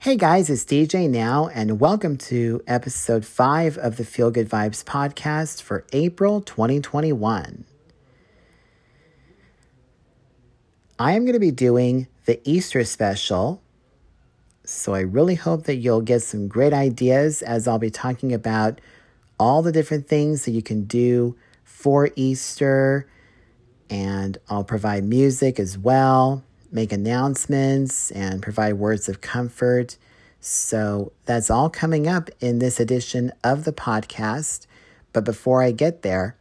Hey guys, it's DJ now, and welcome to episode 5 of the Feel Good Vibes podcast for April 2021. I am going to be doing the Easter special, so I really hope that you'll get some great ideas as I'll be talking about all the different things that you can do for Easter, and I'll provide music as well make announcements and provide words of comfort. So that's all coming up in this edition of the podcast. But before I get there,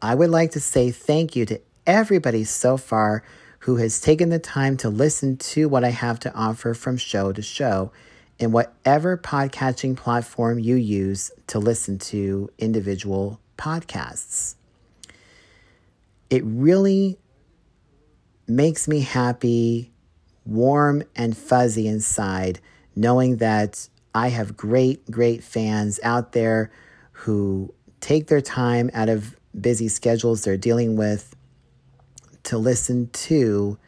I would like to say thank you to everybody so far who has taken the time to listen to what I have to offer from show to show in whatever podcatching platform you use to listen to individual podcasts. It really makes me happy, warm, and fuzzy inside, knowing that I have great, great fans out there who take their time out of busy schedules they're dealing with to listen to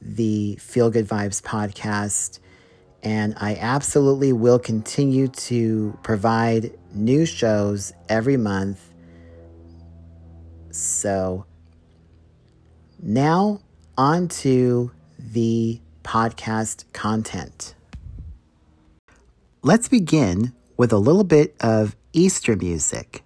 the Feel Good Vibes podcast. And I absolutely will continue to provide new shows every month. So now on to the podcast content. Let's begin with a little bit of Easter music.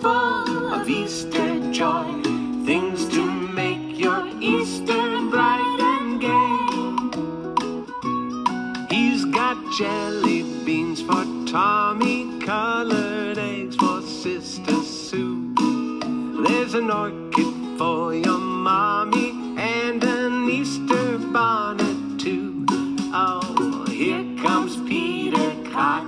full of Easter joy, things to make your Easter bright and gay. He's got jelly beans for Tommy, colored eggs for Sister Sue. There's an orchid for your mommy, and an Easter bonnet too. Oh, here comes Peter Cotton.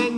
say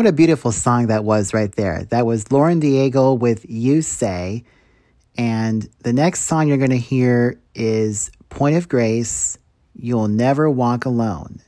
What a beautiful song that was right there. That was Lauren Daigle with You Say. And the next song you're going to hear is Point of Grace You'll Never Walk Alone.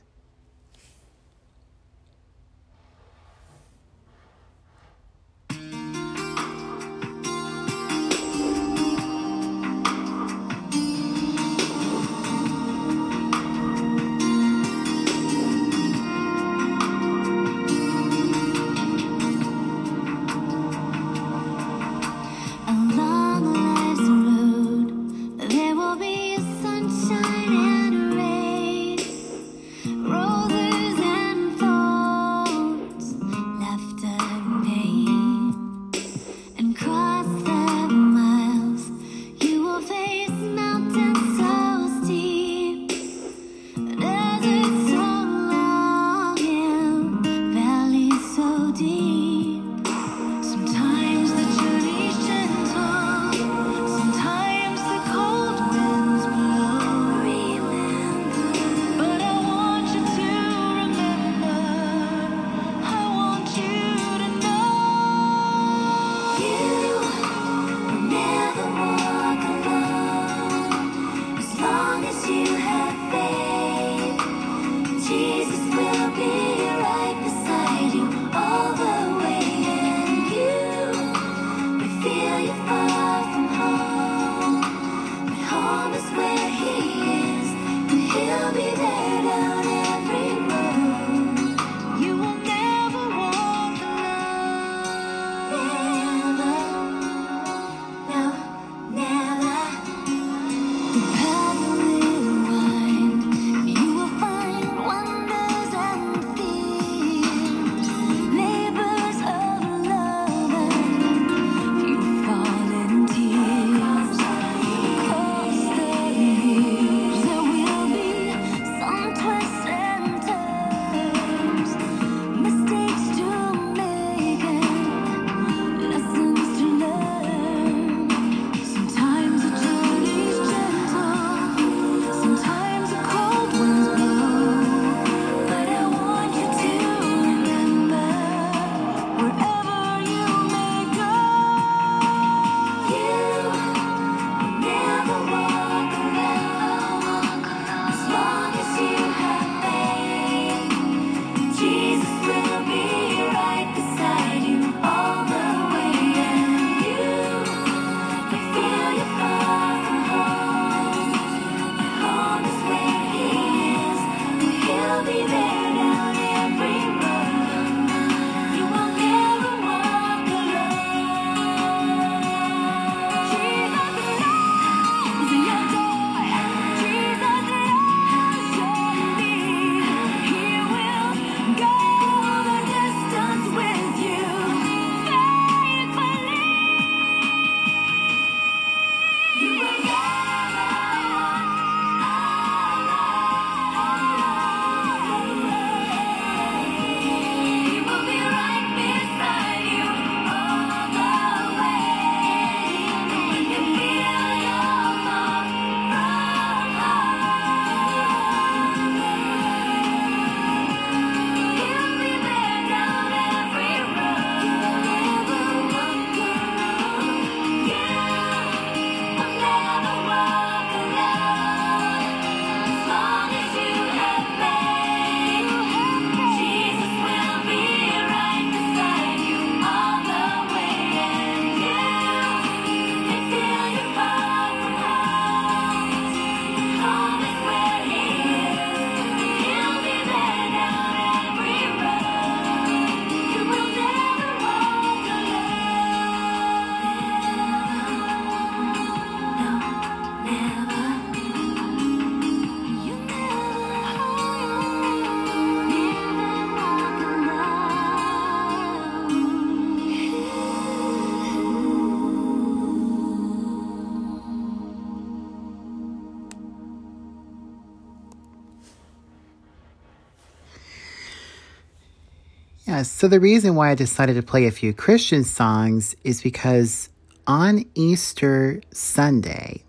So the reason why I decided to play a few Christian songs is because on Easter Sunday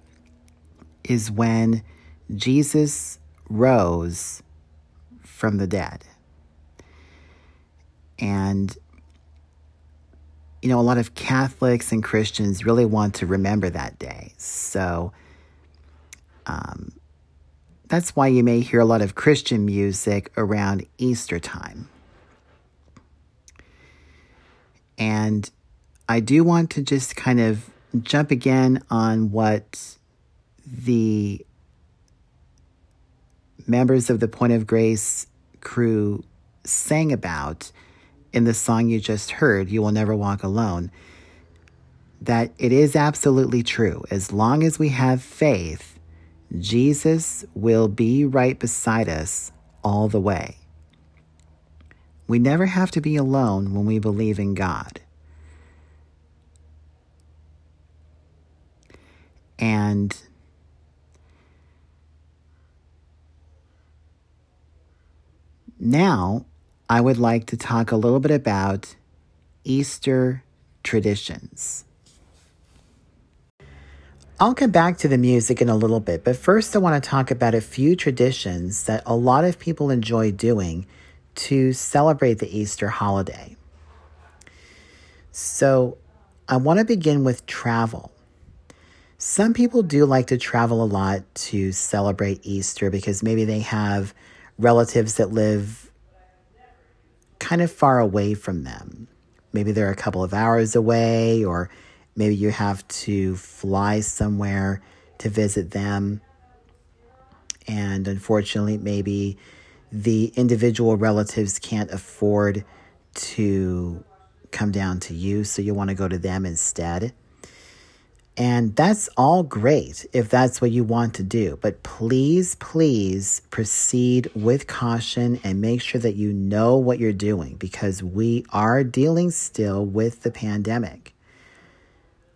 is when Jesus rose from the dead. And, you know, a lot of Catholics and Christians really want to remember that day. So, um, that's why you may hear a lot of Christian music around Easter time. And I do want to just kind of jump again on what the members of the Point of Grace crew sang about in the song you just heard, You Will Never Walk Alone, that it is absolutely true. As long as we have faith, Jesus will be right beside us all the way. We never have to be alone when we believe in God. And now I would like to talk a little bit about Easter traditions. I'll come back to the music in a little bit, but first I want to talk about a few traditions that a lot of people enjoy doing to celebrate the Easter holiday. So, I want to begin with travel. Some people do like to travel a lot to celebrate Easter because maybe they have relatives that live kind of far away from them. Maybe they're a couple of hours away, or maybe you have to fly somewhere to visit them. And unfortunately, maybe the individual relatives can't afford to come down to you, so you want to go to them instead. And that's all great if that's what you want to do. But please, please proceed with caution and make sure that you know what you're doing because we are dealing still with the pandemic.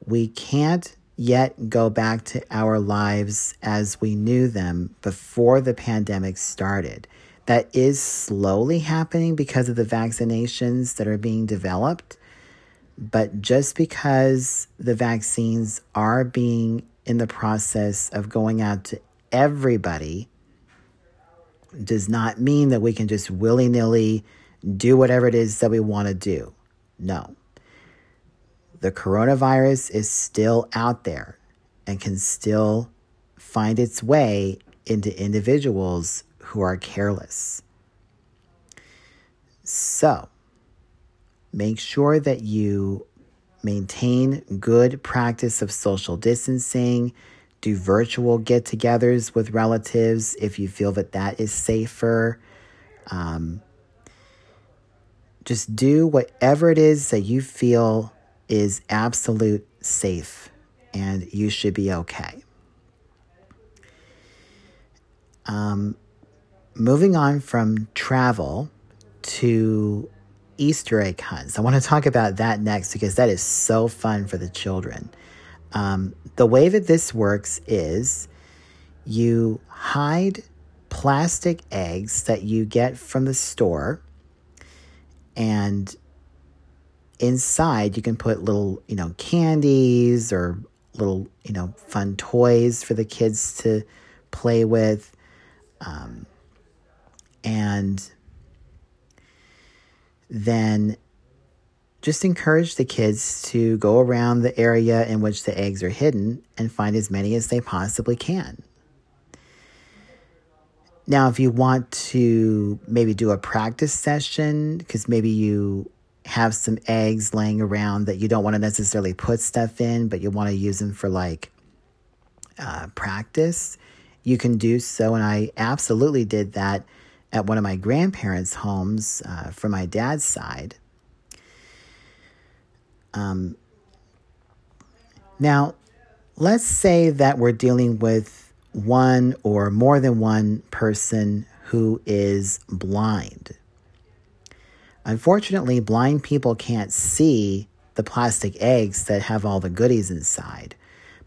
We can't yet go back to our lives as we knew them before the pandemic started that is slowly happening because of the vaccinations that are being developed. But just because the vaccines are being in the process of going out to everybody does not mean that we can just willy nilly do whatever it is that we want to do. No. The coronavirus is still out there and can still find its way into individuals who are careless. So, make sure that you maintain good practice of social distancing, do virtual get togethers with relatives if you feel that that is safer. Um, just do whatever it is that you feel is absolute safe and you should be okay. Um, moving on from travel to Easter egg hunts. I want to talk about that next because that is so fun for the children. Um, the way that this works is you hide plastic eggs that you get from the store, and inside you can put little, you know, candies or little, you know, fun toys for the kids to play with. Um, and then just encourage the kids to go around the area in which the eggs are hidden and find as many as they possibly can. Now, if you want to maybe do a practice session, because maybe you have some eggs laying around that you don't want to necessarily put stuff in, but you want to use them for like uh, practice, you can do so. And I absolutely did that at one of my grandparents' homes uh, from my dad's side. Um, now, let's say that we're dealing with one or more than one person who is blind. Unfortunately, blind people can't see the plastic eggs that have all the goodies inside.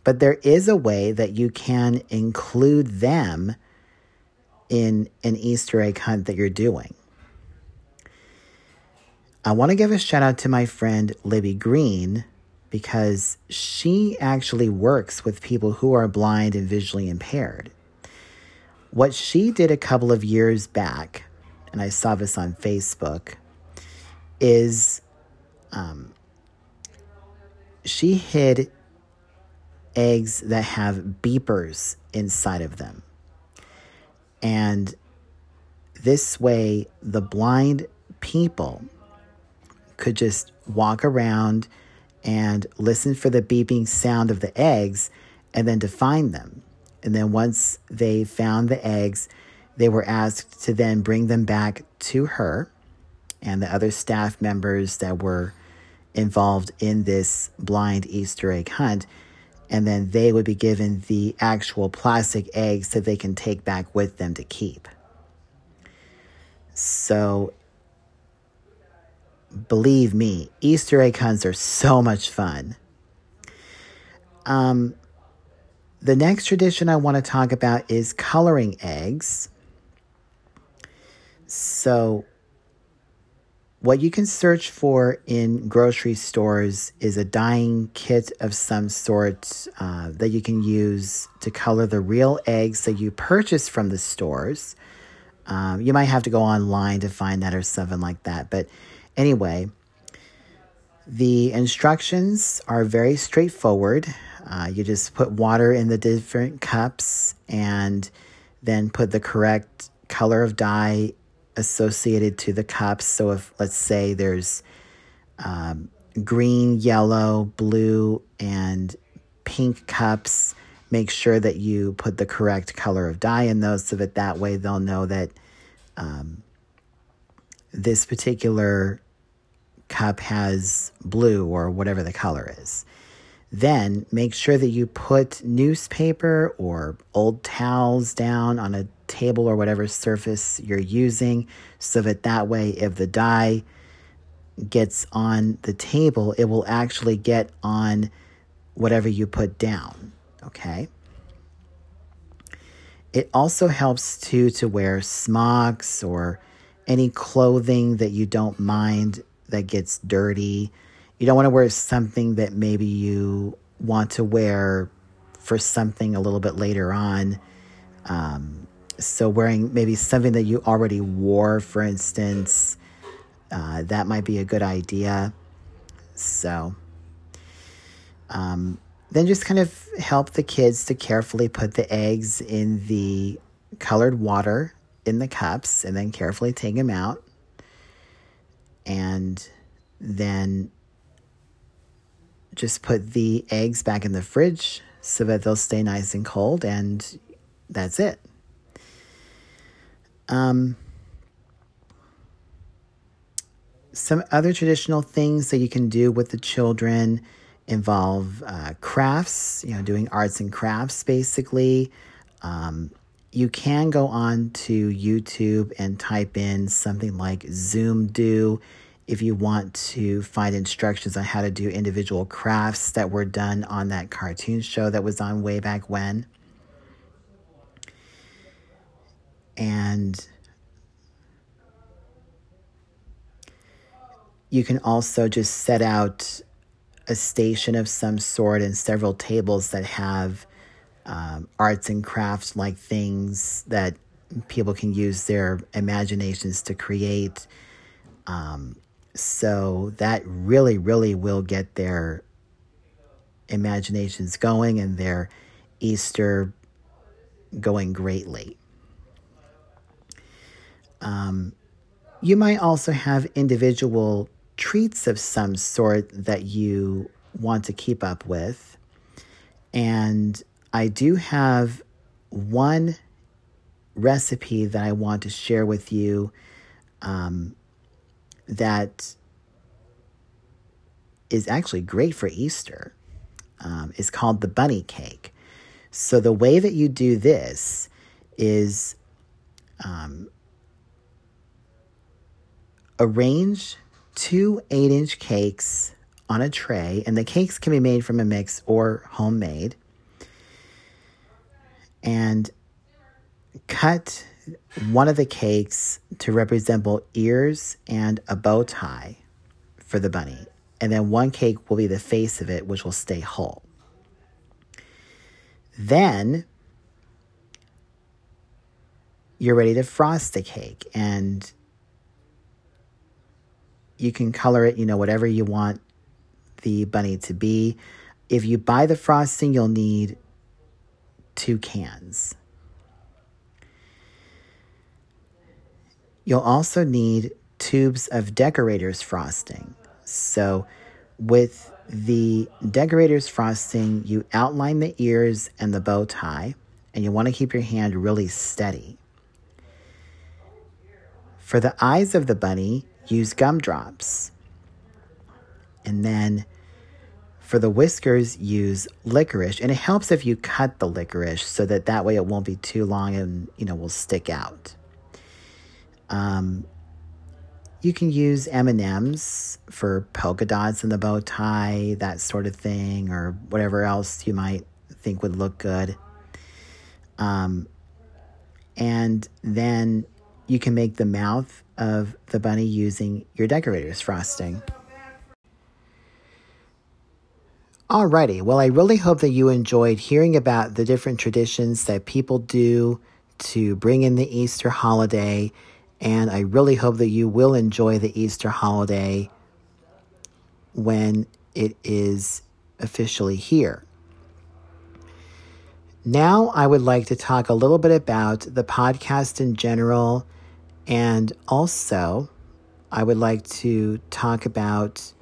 But there is a way that you can include them in an Easter egg hunt that you're doing. I want to give a shout out to my friend Libby Green because she actually works with people who are blind and visually impaired. What she did a couple of years back, and I saw this on Facebook, is um, she hid eggs that have beepers inside of them. And this way, the blind people could just walk around and listen for the beeping sound of the eggs and then to find them. And then once they found the eggs, they were asked to then bring them back to her and the other staff members that were involved in this blind Easter egg hunt. And then they would be given the actual plastic eggs that they can take back with them to keep. So, believe me, Easter egg hunts are so much fun. Um, the next tradition I want to talk about is coloring eggs. So, what you can search for in grocery stores is a dyeing kit of some sort uh, that you can use to color the real eggs that you purchase from the stores. Um, you might have to go online to find that or something like that. But anyway, the instructions are very straightforward. Uh, you just put water in the different cups and then put the correct color of dye associated to the cups. So if let's say there's um, green, yellow, blue, and pink cups, make sure that you put the correct color of dye in those so that that way they'll know that um, this particular cup has blue or whatever the color is. Then make sure that you put newspaper or old towels down on a table or whatever surface you're using so that that way if the dye gets on the table, it will actually get on whatever you put down, okay? It also helps too to wear smocks or any clothing that you don't mind that gets dirty you don't want to wear something that maybe you want to wear for something a little bit later on. Um, so, wearing maybe something that you already wore, for instance, uh, that might be a good idea. So, um, then just kind of help the kids to carefully put the eggs in the colored water in the cups and then carefully take them out. And then just put the eggs back in the fridge so that they'll stay nice and cold, and that's it. Um, some other traditional things that you can do with the children involve uh, crafts, you know, doing arts and crafts basically. Um, you can go on to YouTube and type in something like Zoom Do if you want to find instructions on how to do individual crafts that were done on that cartoon show that was on way back when. And you can also just set out a station of some sort and several tables that have um, arts and crafts like things that people can use their imaginations to create. Um, so that really, really will get their imaginations going and their Easter going greatly. Um, you might also have individual treats of some sort that you want to keep up with. And I do have one recipe that I want to share with you um, that is actually great for Easter. Um, is called the bunny cake. So the way that you do this is um, arrange two eight inch cakes on a tray, and the cakes can be made from a mix or homemade. And cut one of the cakes to represent both ears and a bow tie for the bunny. And then one cake will be the face of it, which will stay whole. Then you're ready to frost the cake. And you can color it, you know, whatever you want the bunny to be. If you buy the frosting, you'll need two cans. You'll also need tubes of decorators frosting. So, with the decorators frosting, you outline the ears and the bow tie, and you want to keep your hand really steady. For the eyes of the bunny, use gumdrops. And then for the whiskers, use licorice. And it helps if you cut the licorice so that that way it won't be too long and, you know, will stick out. Um, you can use M&Ms for polka dots in the bow tie, that sort of thing, or whatever else you might think would look good. Um, and then you can make the mouth of the bunny using your decorator's frosting. Alrighty, well, I really hope that you enjoyed hearing about the different traditions that people do to bring in the Easter holiday, and I really hope that you will enjoy the Easter holiday when it is officially here. Now, I would like to talk a little bit about the podcast in general, and also I would like to talk about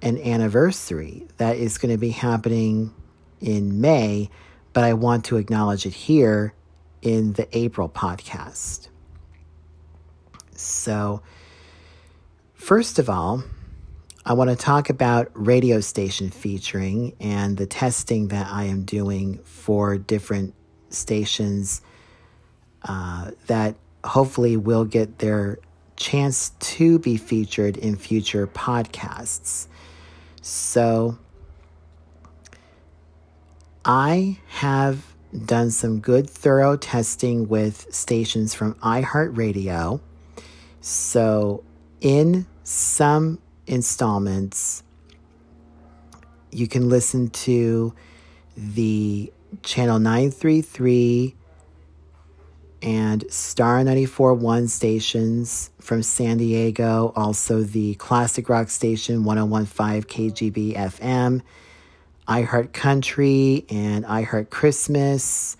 an anniversary that is going to be happening in May, but I want to acknowledge it here in the April podcast. So, first of all, I want to talk about radio station featuring and the testing that I am doing for different stations uh, that hopefully will get their chance to be featured in future podcasts. So I have done some good, thorough testing with stations from iHeartRadio. So, in some installments, you can listen to the channel 933 and Star 94.1 stations from San Diego, also the classic rock station 1015 KGB FM, iHeart Country, and iHeart Christmas.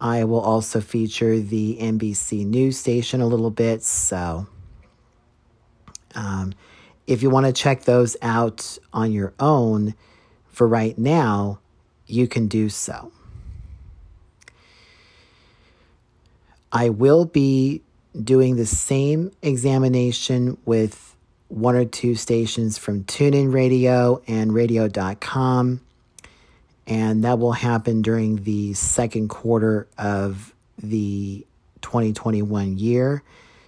I will also feature the NBC News station a little bit. So, um, if you want to check those out on your own for right now, you can do so. I will be doing the same examination with one or two stations from TuneIn Radio and radio.com. And that will happen during the second quarter of the 2021 year.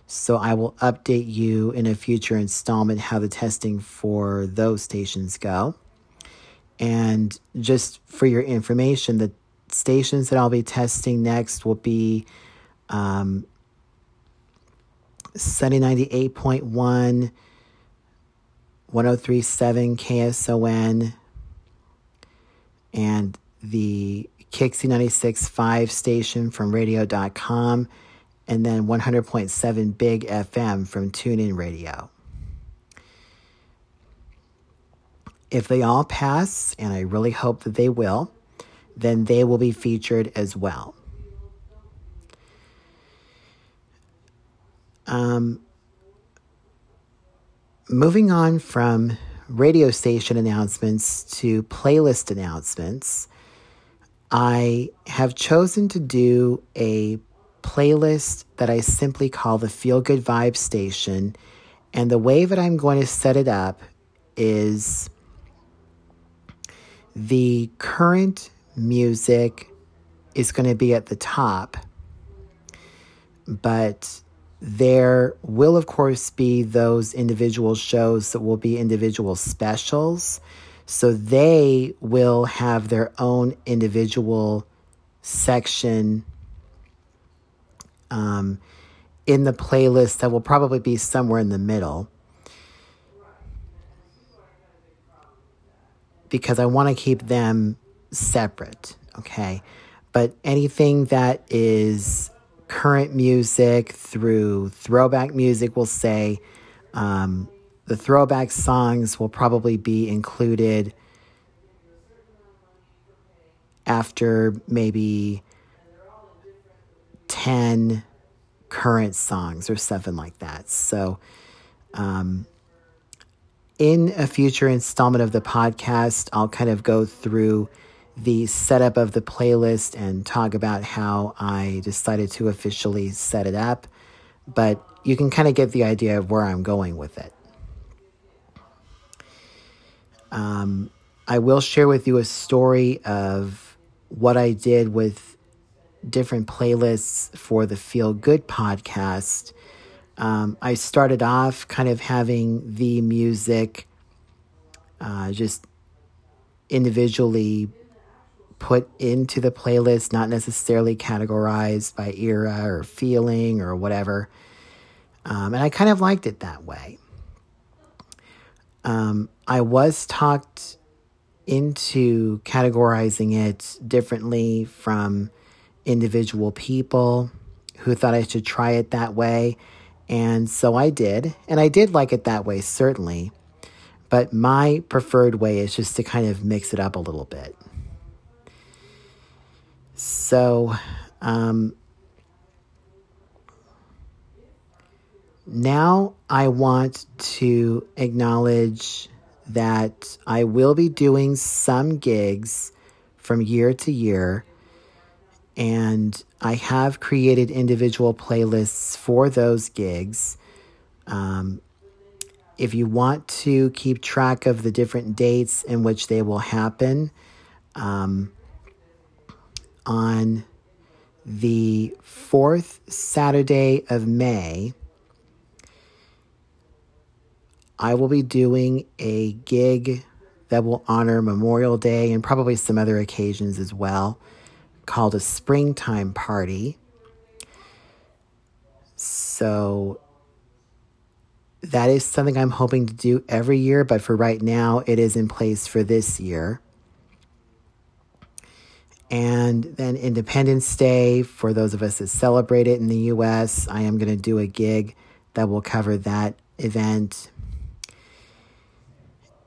So I will update you in a future installment how the testing for those stations go. And just for your information, the stations that I'll be testing next will be um, Sunny 98.1, 1037 KSON, and the Kixie 96.5 station from radio.com, and then 100.7 Big FM from TuneIn Radio. If they all pass, and I really hope that they will, then they will be featured as well. Um, moving on from radio station announcements to playlist announcements, I have chosen to do a playlist that I simply call the Feel Good Vibe Station. And the way that I'm going to set it up is the current music is going to be at the top, but there will, of course, be those individual shows that will be individual specials. So they will have their own individual section um, in the playlist that will probably be somewhere in the middle. Because I want to keep them separate, okay? But anything that is current music through throwback music, we'll say, um, the throwback songs will probably be included after maybe 10 current songs or seven like that. So, um, in a future installment of the podcast, I'll kind of go through the setup of the playlist and talk about how I decided to officially set it up. But you can kind of get the idea of where I'm going with it. Um, I will share with you a story of what I did with different playlists for the Feel Good podcast. Um, I started off kind of having the music uh, just individually put into the playlist, not necessarily categorized by era or feeling or whatever. Um, and I kind of liked it that way. Um, I was talked into categorizing it differently from individual people who thought I should try it that way. And so I did. And I did like it that way, certainly. But my preferred way is just to kind of mix it up a little bit. So, um, now I want to acknowledge that I will be doing some gigs from year to year, and I have created individual playlists for those gigs. Um, if you want to keep track of the different dates in which they will happen, um, on the fourth Saturday of May, I will be doing a gig that will honor Memorial Day and probably some other occasions as well, called a springtime party. So that is something I'm hoping to do every year, but for right now, it is in place for this year. And then Independence Day, for those of us that celebrate it in the US, I am going to do a gig that will cover that event.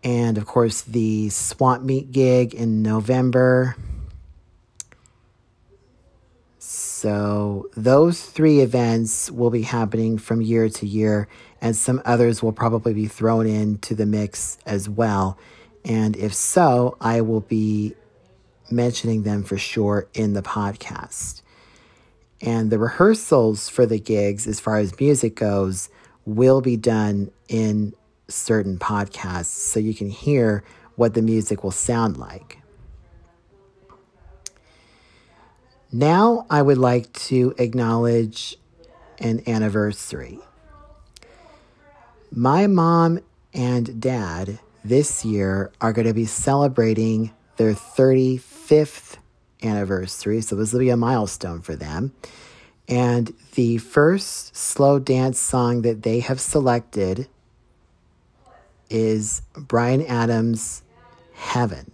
And of course, the Swamp Meet gig in November. So, those three events will be happening from year to year, and some others will probably be thrown into the mix as well. And if so, I will be mentioning them for sure in the podcast. And the rehearsals for the gigs, as far as music goes, will be done in certain podcasts so you can hear what the music will sound like. Now, I would like to acknowledge an anniversary. My mom and dad this year are going to be celebrating their 35th anniversary, so this will be a milestone for them. And the first slow dance song that they have selected is Bryan Adams' Heaven.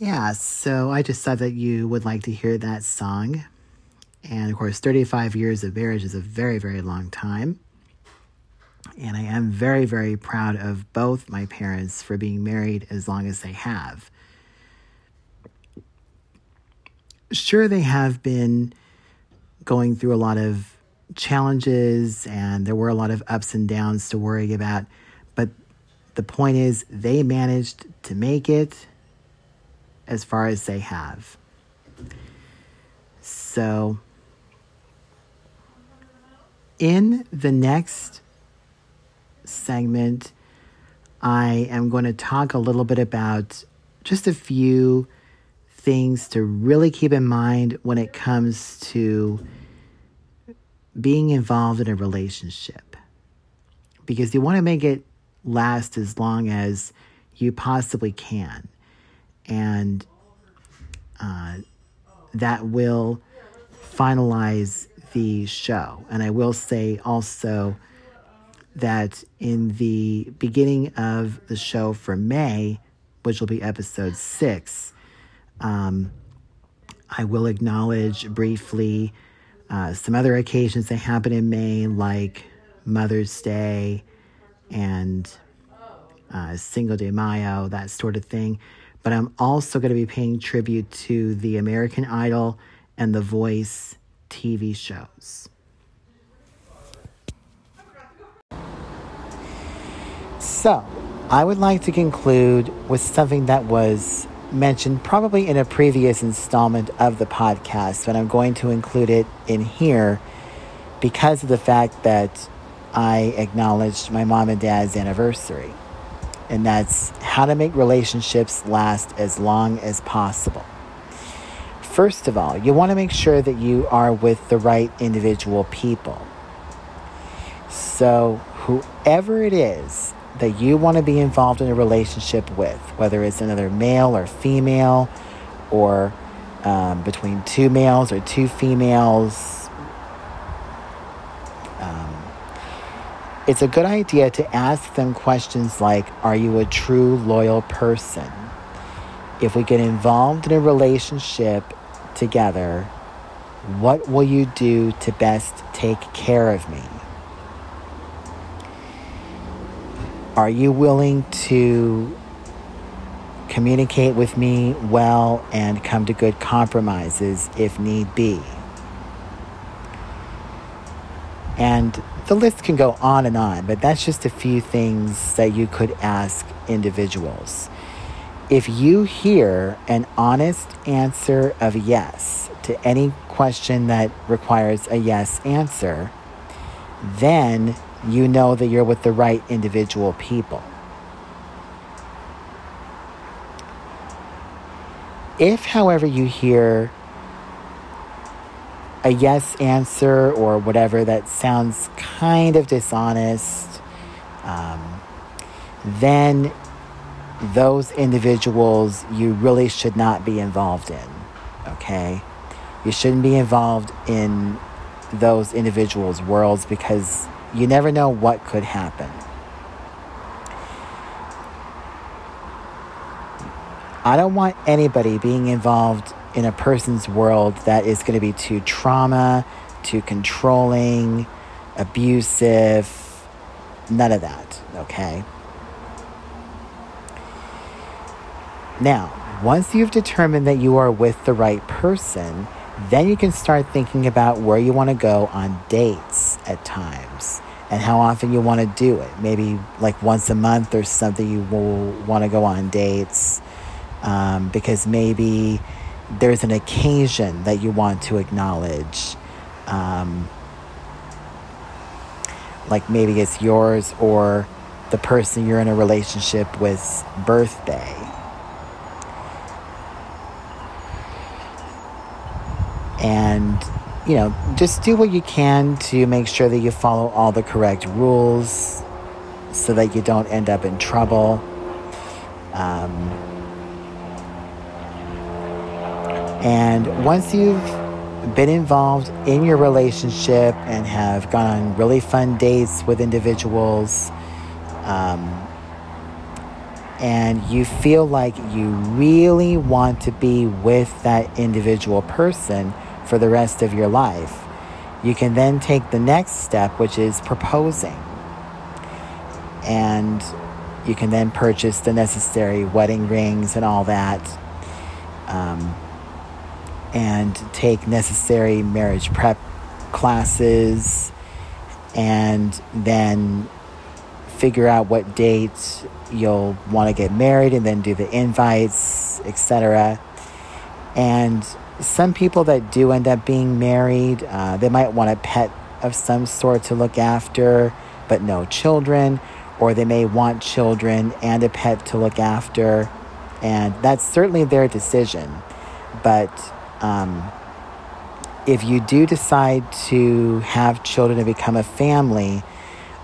Yeah, so I just thought that you would like to hear that song. And of course, 35 years of marriage is a very, very long time. And I am very, very proud of both my parents for being married as long as they have. Sure, they have been going through a lot of challenges and there were a lot of ups and downs to worry about. But the point is, they managed to make it as far as they have. So, in the next segment, I am going to talk a little bit about just a few things to really keep in mind when it comes to being involved in a relationship. Because you want to make it last as long as you possibly can and uh, that will finalize the show. And I will say also that in the beginning of the show for May, which will be episode six, um, I will acknowledge briefly uh, some other occasions that happen in May, like Mother's Day and uh, Cinco de Mayo, that sort of thing but I'm also going to be paying tribute to the American Idol and The Voice TV shows. So, I would like to conclude with something that was mentioned probably in a previous installment of the podcast, but I'm going to include it in here because of the fact that I acknowledged my mom and dad's anniversary and that's how to make relationships last as long as possible. First of all, you want to make sure that you are with the right individual people. So, whoever it is that you want to be involved in a relationship with, whether it's another male or female, or um, between two males or two females, it's a good idea to ask them questions like Are you a true loyal person? If we get involved in a relationship together, what will you do to best take care of me? Are you willing to communicate with me well and come to good compromises if need be? And the list can go on and on, but that's just a few things that you could ask individuals. If you hear an honest answer of yes to any question that requires a yes answer, then you know that you're with the right individual people. If, however, you hear a yes answer or whatever that sounds kind of dishonest, um, then those individuals you really should not be involved in. Okay? You shouldn't be involved in those individuals' worlds because you never know what could happen. I don't want anybody being involved in a person's world that is going to be too trauma, too controlling, abusive, none of that, okay? Now, once you've determined that you are with the right person, then you can start thinking about where you want to go on dates at times and how often you want to do it. Maybe like once a month or something, you will want to go on dates um, because maybe there's an occasion that you want to acknowledge. Um, like maybe it's yours or the person you're in a relationship with birthday. And, you know, just do what you can to make sure that you follow all the correct rules so that you don't end up in trouble. Um, And once you've been involved in your relationship and have gone on really fun dates with individuals, um, and you feel like you really want to be with that individual person for the rest of your life, you can then take the next step, which is proposing. And you can then purchase the necessary wedding rings and all that. Um, and take necessary marriage prep classes and then figure out what date you'll want to get married and then do the invites, etc. And some people that do end up being married, uh, they might want a pet of some sort to look after, but no children, or they may want children and a pet to look after, and that's certainly their decision. But um, if you do decide to have children and become a family,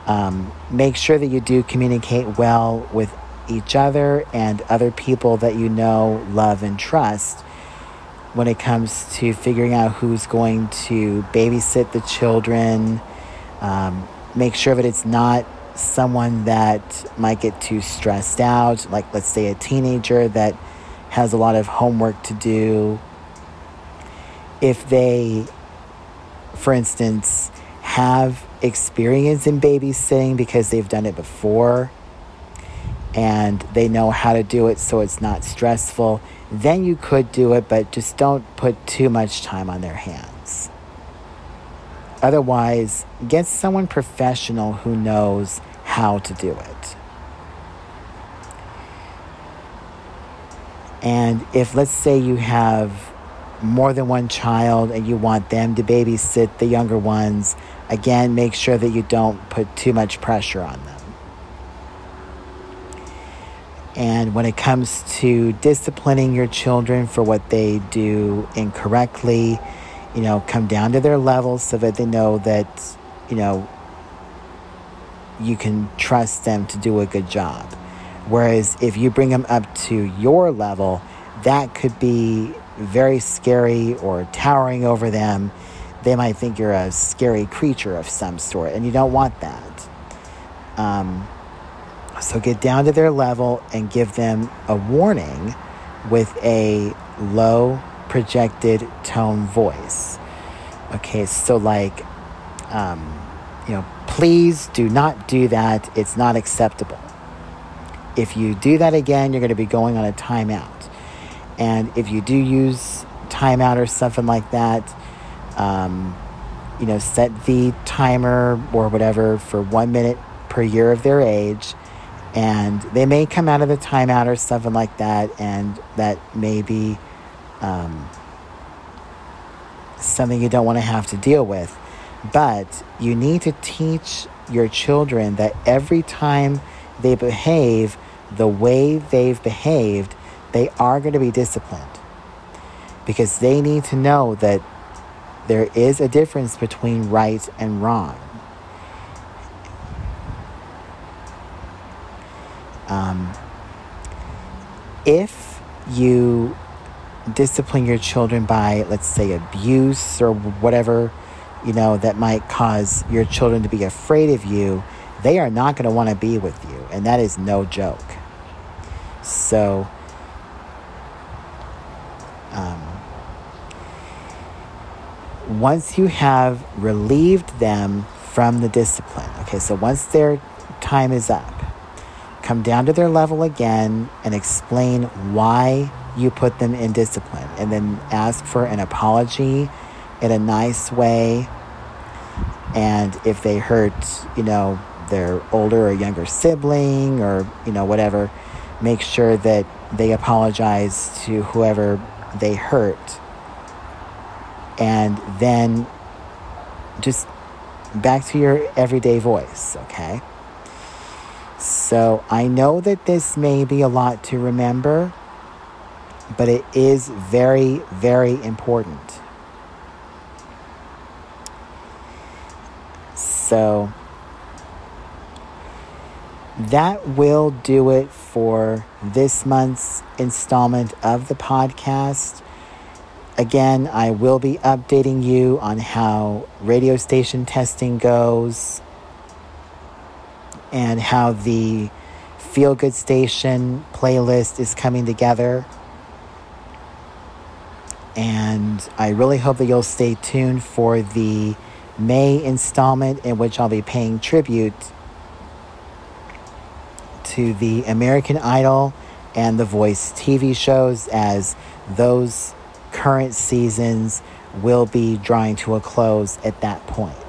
um, make sure that you do communicate well with each other and other people that you know, love, and trust when it comes to figuring out who's going to babysit the children. Um, make sure that it's not someone that might get too stressed out, like let's say a teenager that has a lot of homework to do if they, for instance, have experience in babysitting because they've done it before and they know how to do it so it's not stressful, then you could do it, but just don't put too much time on their hands. Otherwise, get someone professional who knows how to do it. And if, let's say, you have more than one child and you want them to babysit the younger ones, again, make sure that you don't put too much pressure on them. And when it comes to disciplining your children for what they do incorrectly, you know, come down to their level so that they know that, you know, you can trust them to do a good job. Whereas if you bring them up to your level, that could be very scary or towering over them, they might think you're a scary creature of some sort, and you don't want that. Um, so get down to their level and give them a warning with a low projected tone voice. Okay, so like, um, you know, please do not do that. It's not acceptable. If you do that again, you're going to be going on a timeout. And if you do use timeout or something like that, um, you know, set the timer or whatever for one minute per year of their age. And they may come out of the timeout or something like that, and that may be um, something you don't want to have to deal with. But you need to teach your children that every time they behave the way they've behaved, they are going to be disciplined because they need to know that there is a difference between right and wrong. Um, if you discipline your children by, let's say, abuse or whatever, you know, that might cause your children to be afraid of you, they are not going to want to be with you. And that is no joke. So, um, once you have relieved them from the discipline, okay, so once their time is up, come down to their level again and explain why you put them in discipline, and then ask for an apology in a nice way. And if they hurt, you know, their older or younger sibling or, you know, whatever, make sure that they apologize to whoever they hurt. And then just back to your everyday voice, okay? So I know that this may be a lot to remember, but it is very, very important. So that will do it for this month's installment of the podcast. Again, I will be updating you on how radio station testing goes and how the Feel Good Station playlist is coming together. And I really hope that you'll stay tuned for the May installment in which I'll be paying tribute to the American Idol and The Voice TV shows as those current seasons will be drawing to a close at that point.